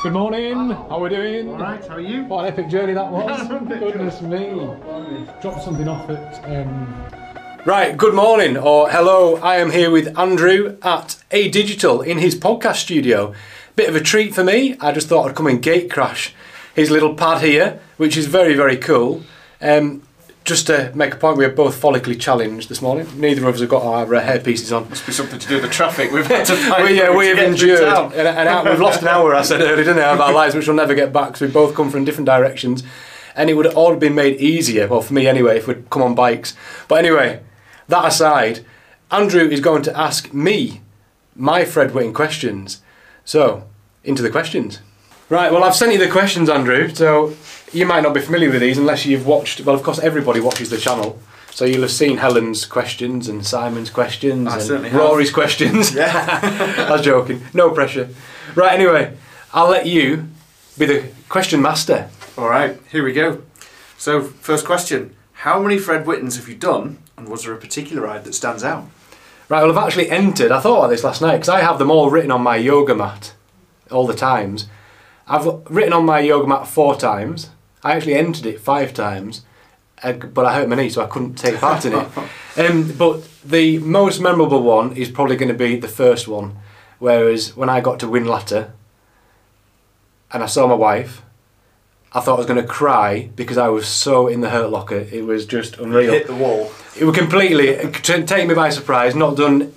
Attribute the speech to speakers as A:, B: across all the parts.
A: Good morning. How are we doing?
B: All right, how are you?
A: What an epic journey that was.
B: Epic
A: Goodness me. Dropped something off at. Um... Right, good morning or hello. I am here with Andrew at A Digital in his podcast studio. Bit of a treat for me. I just thought I'd come and gate crash his little pad here, which is very, very cool. Um, just to make a point, we are both follically challenged this morning. Neither of us have got our uh, hair pieces on.
B: Must be something to do with the traffic we've had to fight.
A: we, yeah, we have endured
B: town.
A: an, an hour, we've lost an hour I said earlier didn't I, of our lives which we'll never get back because we both come from different directions and it would all have all been made easier well for me anyway if we'd come on bikes but anyway that aside Andrew is going to ask me my Fred Whitton questions so into the questions right well I've sent you the questions Andrew so you might not be familiar with these unless you've watched well of course everybody watches the channel so you'll have seen Helen's questions and Simon's questions
B: I
A: and
B: certainly have.
A: Rory's questions
B: Yeah.
A: I was joking. No pressure. Right, anyway, I'll let you be the question master.
B: All right, here we go. So, first question: How many Fred Whittons have you done, and was there a particular ride that stands out?
A: Right, well, I've actually entered. I thought of this last night because I have them all written on my yoga mat all the times. I've written on my yoga mat four times. I actually entered it five times, uh, but I hurt my knee, so I couldn't take part in it. Um, but the most memorable one is probably going to be the first one, whereas when I got to Whinlatter and I saw my wife, I thought I was going to cry because I was so in the hurt locker. It was just unreal.
B: Hit the wall.
A: It would completely t- take me by surprise. Not done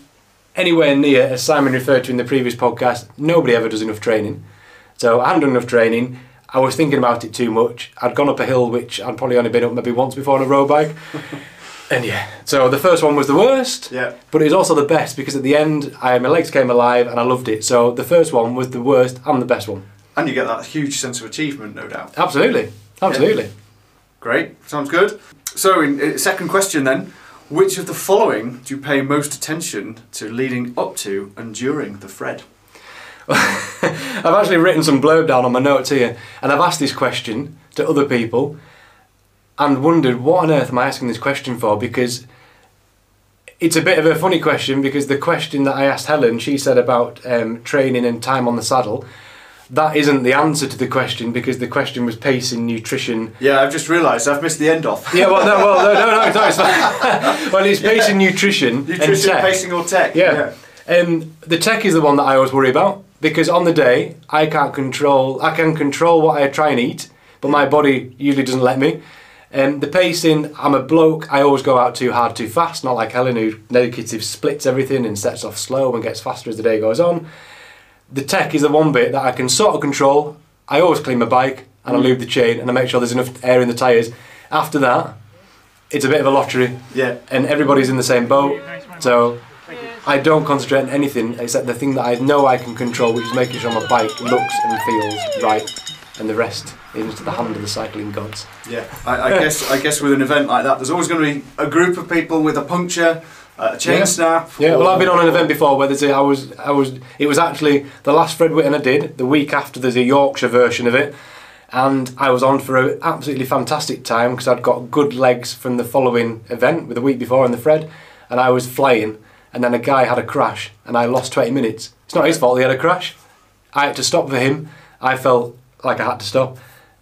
A: anywhere near as Simon referred to in the previous podcast. Nobody ever does enough training, so I hadn't done enough training. I was thinking about it too much. I'd gone up a hill which I'd probably only been up maybe once before on a road bike, and yeah. So the first one was the worst,
B: Yeah.
A: but it was also the best because at the end, I, my legs came alive and I loved it. So the first one was the worst and the best one.
B: And you get that huge sense of achievement, no doubt.
A: Absolutely, absolutely.
B: Great, sounds good. So, in, second question then: Which of the following do you pay most attention to leading up to and during the Fred?
A: I've actually written some blurb down on my notes here, and I've asked this question to other people, and wondered what on earth am I asking this question for? Because it's a bit of a funny question. Because the question that I asked Helen, she said about um, training and time on the saddle. That isn't the answer to the question because the question was pacing, nutrition.
B: Yeah, I've just realised I've missed the end off.
A: Yeah, well, no, well, no, no, no, no it's fine. well, it's pacing, nutrition, and
B: Nutrition,
A: tech.
B: pacing, or tech?
A: Yeah. Um, the tech is the one that I always worry about because on the day I can't control. I can control what I try and eat, but my body usually doesn't let me. Um, the pacing, I'm a bloke. I always go out too hard, too fast. Not like Helen, who negative splits everything and sets off slow and gets faster as the day goes on. The tech is the one bit that I can sort of control. I always clean my bike and I lube the chain and I make sure there's enough air in the tyres. After that, it's a bit of a lottery
B: Yeah.
A: and everybody's in the same boat. So I don't concentrate on anything except the thing that I know I can control, which is making sure my bike looks and feels right, and the rest is into the hand of the cycling gods.
B: Yeah, I, I guess I guess with an event like that, there's always going to be a group of people with a puncture, uh, a chain
A: Yeah.
B: snap.
A: Yeah, well, I've been on an event before where there's a, I was, I was, it was actually the last Fred Whitton I did. The week after, there's a Yorkshire version of it, and I was on for an absolutely fantastic time because I'd got good legs from the following event with the week before in the Fred, and I was flying, and then a guy had a crash, and I lost 20 minutes. It's not his fault he had a crash. I had to stop for him. I felt like I had to stop.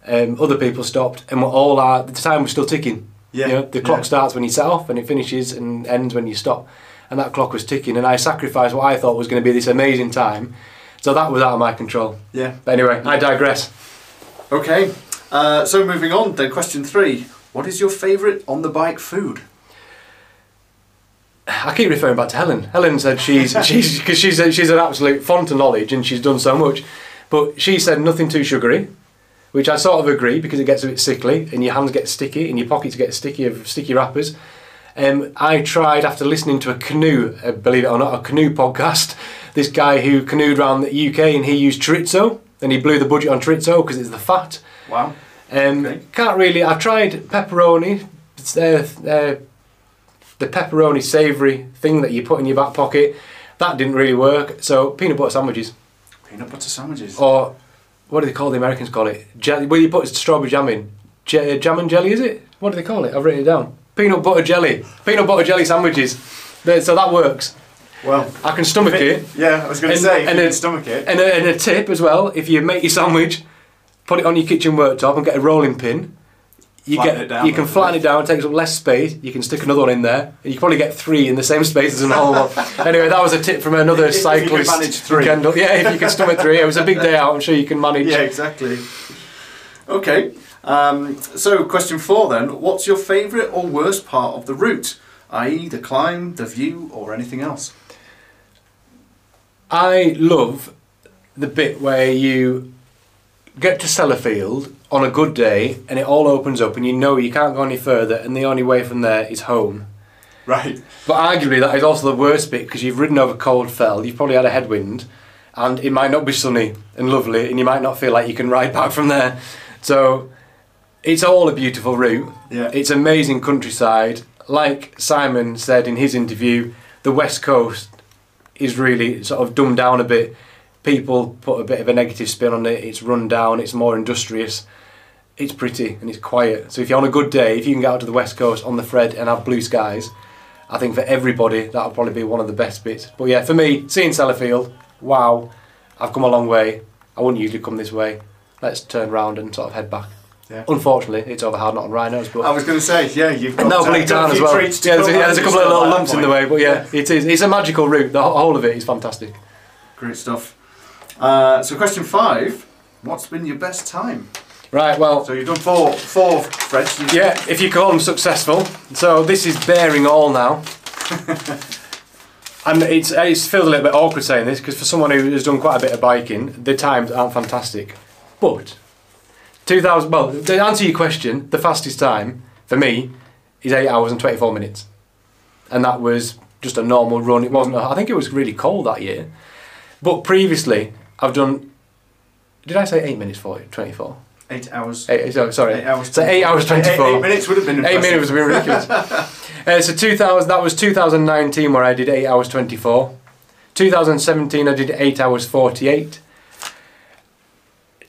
A: Um, other people stopped, and we're all our, the time was still ticking.
B: Yeah,
A: You know, the clock
B: yeah.
A: starts when you set off and it finishes and ends when you stop. And that clock was ticking, and I sacrificed what I thought was going to be this amazing time. So that was out of my control.
B: Yeah.
A: But anyway, I digress.
B: Okay. Uh, so moving on, then question three: What is your favourite on the bike food?
A: I keep referring back to Helen. Helen said she's she's because she's a, she's an absolute font of knowledge and she's done so much, but she said nothing too sugary, which I sort of agree because it gets a bit sickly and your hands get sticky and your pockets get sticky of sticky wrappers. Um, I tried after listening to a canoe, uh, believe it or not, a canoe podcast. This guy who canoed around the UK and he used chorizo and he blew the budget on chorizo because it's the fat.
B: Wow.
A: Um,
B: Okay.
A: Can't really. I've tried pepperoni. It's uh, uh, the pepperoni savoury thing that you put in your back pocket. That didn't really work. So peanut butter sandwiches,
B: Peanut butter sandwiches.
A: or what do they call the Americans call it? Jelly. Well, you put strawberry jam in. J- uh, jam and jelly is it? What do they call it? I've written it down. Peanut butter jelly. Peanut butter jelly sandwiches. So that works.
B: Well,
A: I can stomach it.
B: yeah, I was going to say,
A: and a-
B: stomach it.
A: And a, and a tip as well, if you make your sandwich, put it on your kitchen worktop and get a rolling pin. You
B: Flatten
A: get
B: it down
A: you can flatten it down, it takes up less space. You can stick another one in there, and you can probably get three in the same space as an whole one. Anyway, that was a tip from another
B: If- if you can
A: cyclist.
B: manage three.
A: Kendal. Yeah, if you can stomach three, it was a big day out. I'm sure you can manage.
B: Yeah, exactly. Okay, um, so question four then. What's your favourite or worst part of the route? I.e., the climb, the view, or anything else?
A: I love the bit where you get to Sellafield on a good day and it all opens up and you know you can't go any further and the only way from there is home.
B: Right.
A: But arguably that is also the worst bit because you've ridden over cold fell, you've probably had a headwind and it might not be sunny and lovely and you might not feel like you can ride back from there. So it's all a beautiful route.
B: Yeah.
A: It's amazing countryside. Like Simon said in his interview, the West Coast is really sort of dumbed down a bit. People put a bit of a negative spin on it. It's run down. It's more industrious. It's pretty and it's quiet. So if you're on a good day, if you can get out to the West Coast on the Fred and have blue skies, I think for everybody that'll probably be one of the best bits. But yeah, for me, seeing Sellafield, wow, I've come a long way. I wouldn't usually come this way. Let's turn round and sort of head back.
B: Yeah.
A: Unfortunately, it's over Hardknott on Wrynose, but
B: I was going to say, yeah, you've got,
A: no, Bleak
B: got
A: as well. Yeah, there's, a, yeah, there's a couple of little lumps in the way, but yeah, it is. It's a magical route. The whole of it is fantastic.
B: Great stuff. Uh, so question five. What's been your best time?
A: Right, well,
B: So you've done four, four Freds.
A: Yeah, if you call them successful. So this is bearing all now. and it's, it's feels a little bit awkward saying this because for someone who has done quite a bit of biking, the times aren't fantastic. But 2000, well, to answer your question, the fastest time for me is 8 hours and 24 minutes. And that was just a normal run. It wasn't, I think it was really cold that year. But previously, I've done, did I say 8 minutes 40, 24?
B: Eight hours.
A: Eight, so, sorry.
B: Eight hours.
A: So 8 hours 24.
B: Eight, eight minutes would have been
A: Eight minutes would be ridiculous. uh, so 2000, that was 2019 where I did 8 hours 24. 2017 I did 8 hours 48.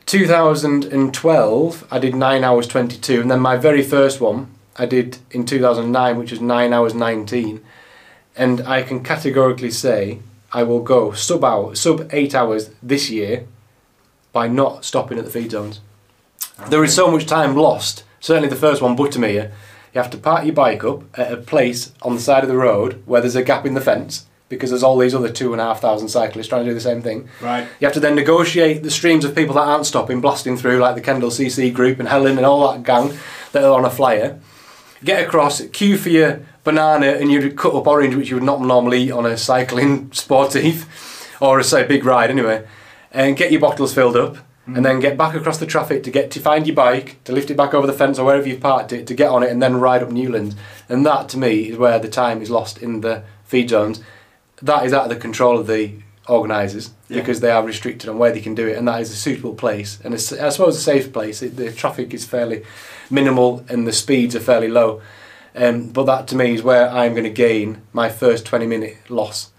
A: 2012 I did 9 hours 22 and then my very first one I did in 2009 which was 9 hours 19 and I can categorically say I will go sub hour, sub 8 hours this year by not stopping at the feed zones. There is so much time lost. Certainly the first one, Buttermere, you have to park your bike up at a place on the side of the road where there's a gap in the fence because there's all these other two and a half thousand cyclists trying to do the same thing.
B: Right.
A: You have to then negotiate the streams of people that aren't stopping, blasting through, like the Kendal CC group and Helen and all that gang that are on a flyer. Get across, queue for your banana and your cut up orange, which you would not normally eat on a cycling sportive or a say big ride anyway, and get your bottles filled up. And mm. then get back across the traffic to get to find your bike, to lift it back over the fence or wherever you've parked it, to get on it and then ride up Newlands. And that to me is where the time is lost in the feed zones. That is out of the control of the organisers
B: Yeah.
A: because they are restricted on where they can do it, and that is a suitable place and a I suppose a safe place. It, the traffic is fairly minimal and the speeds are fairly low. Um, but that to me is where I'm going to gain my first 20 minute loss.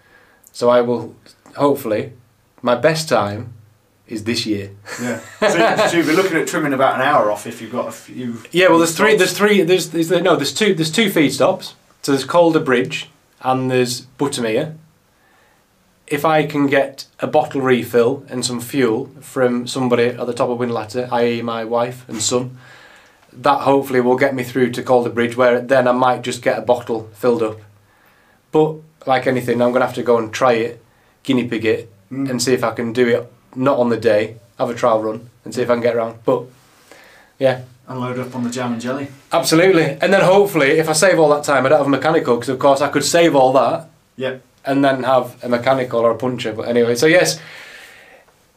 A: So I will hopefully my best time is this year.
B: Yeah. So, so you'd be looking at trimming about an hour off if you've got a few.
A: Yeah, well, there's three. There's three. There's, there's no. There's two. There's two feed stops. So there's Calder Bridge and there's Buttermere. If I can get a bottle refill and some fuel from somebody at the top of Whinlatter, i.e. my wife and son, that hopefully will get me through to Calder Bridge, where then I might just get a bottle filled up. But like anything, I'm going to have to go and try it, guinea pig it,
B: Mm.
A: and see if I can do it not on the day, have a trial run, and see if I can get around. But yeah,
B: And load up on the jam and jelly.
A: Absolutely. And then hopefully, if I save all that time, I don't have a mechanical because, of course, I could save all that
B: Yeah.
A: And then have a mechanical or a puncher. But anyway, so yes,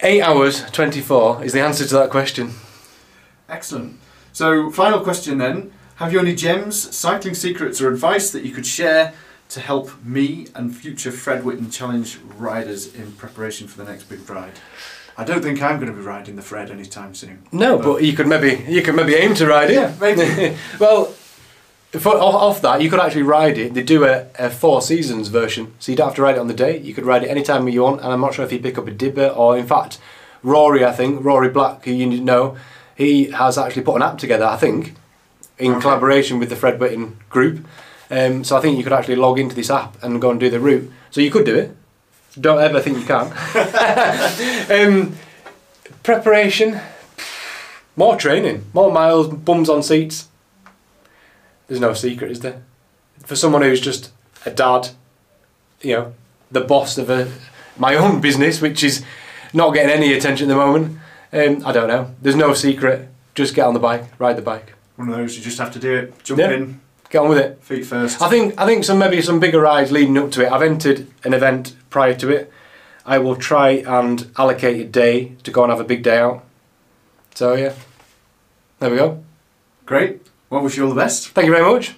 A: 8 hours 24 is the answer to that question.
B: Excellent. So, final question then. Have you any gems, cycling secrets, or advice that you could share to help me and future Fred Whitton Challenge riders in preparation for the next big ride? I don't think I'm going to be riding the Fred anytime soon.
A: No, but you could maybe you could maybe aim to ride it.
B: Yeah, maybe.
A: well, for, off, off that, you could actually ride it. They do a, a four seasons version, so you don't have to ride it on the day. You could ride it anytime you want, and I'm not sure if you pick up a dibber or, in fact, Rory. I think Rory Black, who you know, he has actually put an app together. I think in
B: Okay.
A: collaboration with the Fred Whitton group, Um, so I think you could actually log into this app and go and do the route. So you could do it. Don't ever think you can't. um, preparation, more training, more miles, bums on seats. There's no secret, is there? For someone who's just a dad, you know, the boss of a my own business, which is not getting any attention at the moment. Um, I don't know. There's no secret. Just get on the bike, ride the bike,
B: One of those you just have to do it. Jump
A: Yeah.
B: in,
A: get on with it.
B: feet first.
A: I think I think some maybe some bigger rides leading up to it. I've entered an event prior to it. I will try and allocate a day to go and have a big day out. So yeah, there we go.
B: Great. Well, wish you all the best.
A: Thank you very much.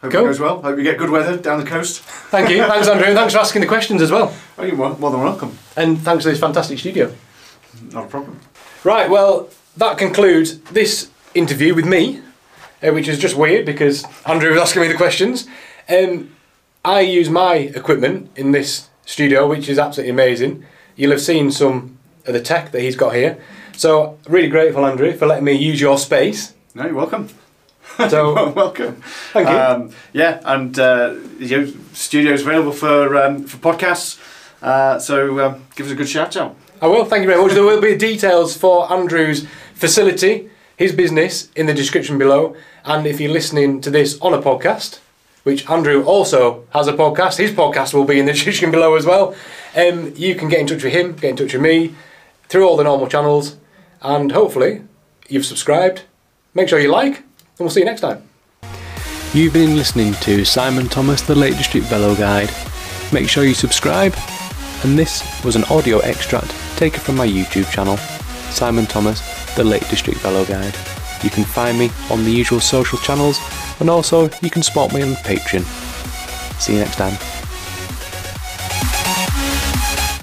B: Hope
A: Cool.
B: it goes well. Hope you get good weather down the coast.
A: Thank you. Thanks, Andrew. Thanks for asking the questions as well.
B: Oh, you're more than welcome.
A: And thanks for this fantastic studio.
B: Not a problem.
A: Right, well, that concludes this interview with me, uh, which is just weird because Andrew was asking me the questions. Um, I use my equipment in this studio, which is absolutely amazing. You'll have seen some of the tech that he's got here. So, really grateful, Andrew, for letting me use your space.
B: No, you're welcome.
A: So,
B: welcome.
A: thank you.
B: Um, yeah, and uh, you know, studio's available for um, for podcasts. Uh, so um, give us a good shout out.
A: I will, thank you very much. There will be details for Andrew's facility, his business, in the description below. And if you're listening to this on a podcast, which Andrew also has a podcast, his podcast will be in the description below as well. Um, you can get in touch with him, get in touch with me through all the normal channels, and hopefully you've subscribed. Make sure you like, and we'll see you next time.
C: You've been listening to Simon Thomas, the Lake District Velo Guide. Make sure you subscribe. And this was an audio extract taken from my YouTube channel, Simon Thomas, the Lake District Velo Guide. You can find me on the usual social channels, and also you can support me on Patreon. See you next time.